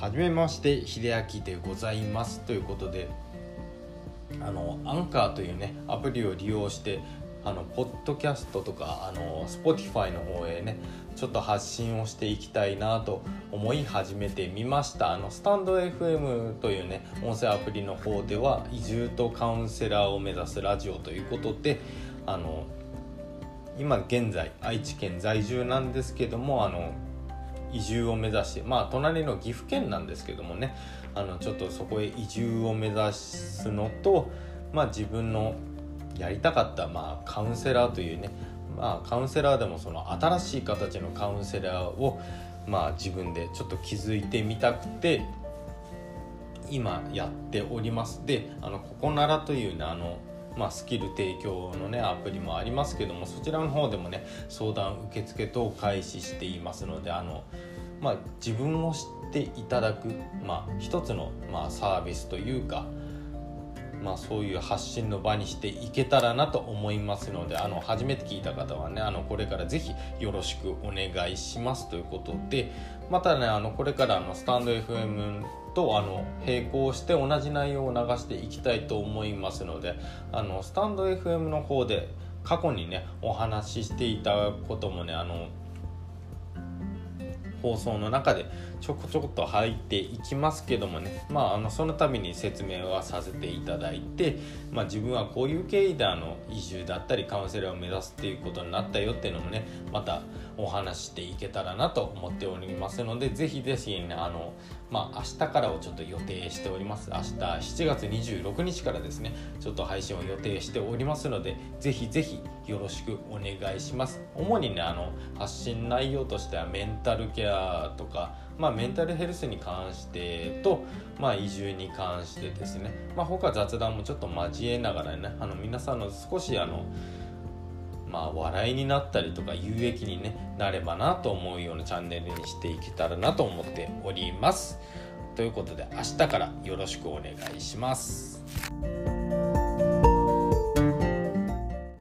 はじめまして秀明でございます。ということであのアンカーというねアプリを利用してあのポッドキャストとかあの Spotify の方へねちょっと発信をしていきたいなと思い始めてみました。あのスタンド FM というね音声アプリの方では移住とカウンセラーを目指すラジオということであの今現在愛知県在住なんですけどもあの移住を目指してまあ隣の岐阜県なんですけどもねあのちょっとそこへ移住を目指すのとまあ自分のやりたかった、まあ、カウンセラーというね、まあ、カウンセラーでもその新しい形のカウンセラーを、まあ、自分でちょっと気づいてみたくて今やっております。であのここならというねあのまあ、スキル提供のねアプリもありますけどもそちらの方でもね相談受付等を開始していますのであの、まあ、自分を知っていただく、まあ、一つの、まあ、サービスというかまあ、そういう発信の場にしていけたらなと思いますのであの初めて聞いた方はねあのこれから是非よろしくお願いしますということでまたねあのこれからあのスタンド FM とあの並行して同じ内容を流していきたいと思いますのであのスタンド FM の方で過去にねお話ししていたこともねあの放送の中でちょこちょこっと入っていきますけどもね、まあ、あのその度に説明はさせていただいて、まあ、自分はこういう経緯であの移住だったりカウンセラーを目指すっていうことになったよっていうのもねまたお話していけたらなと思っておりますのでぜひぜひねあの、まあ、明日からをちょっと予定しております。明日7月26日からですねちょっと配信を予定しておりますのでぜひぜひよろしくお願いします。主にねあの発信内容としてはメンタルケアアとかまあ、メンタルヘルスに関してと、まあ、移住に関してですね、まあ、他雑談もちょっと交えながらねあの皆さんの少しあのまあ、笑いになったりとか有益に、ね、なればなと思うようなチャンネルにしていけたらなと思っております。ということで明日からよろしくお願いします。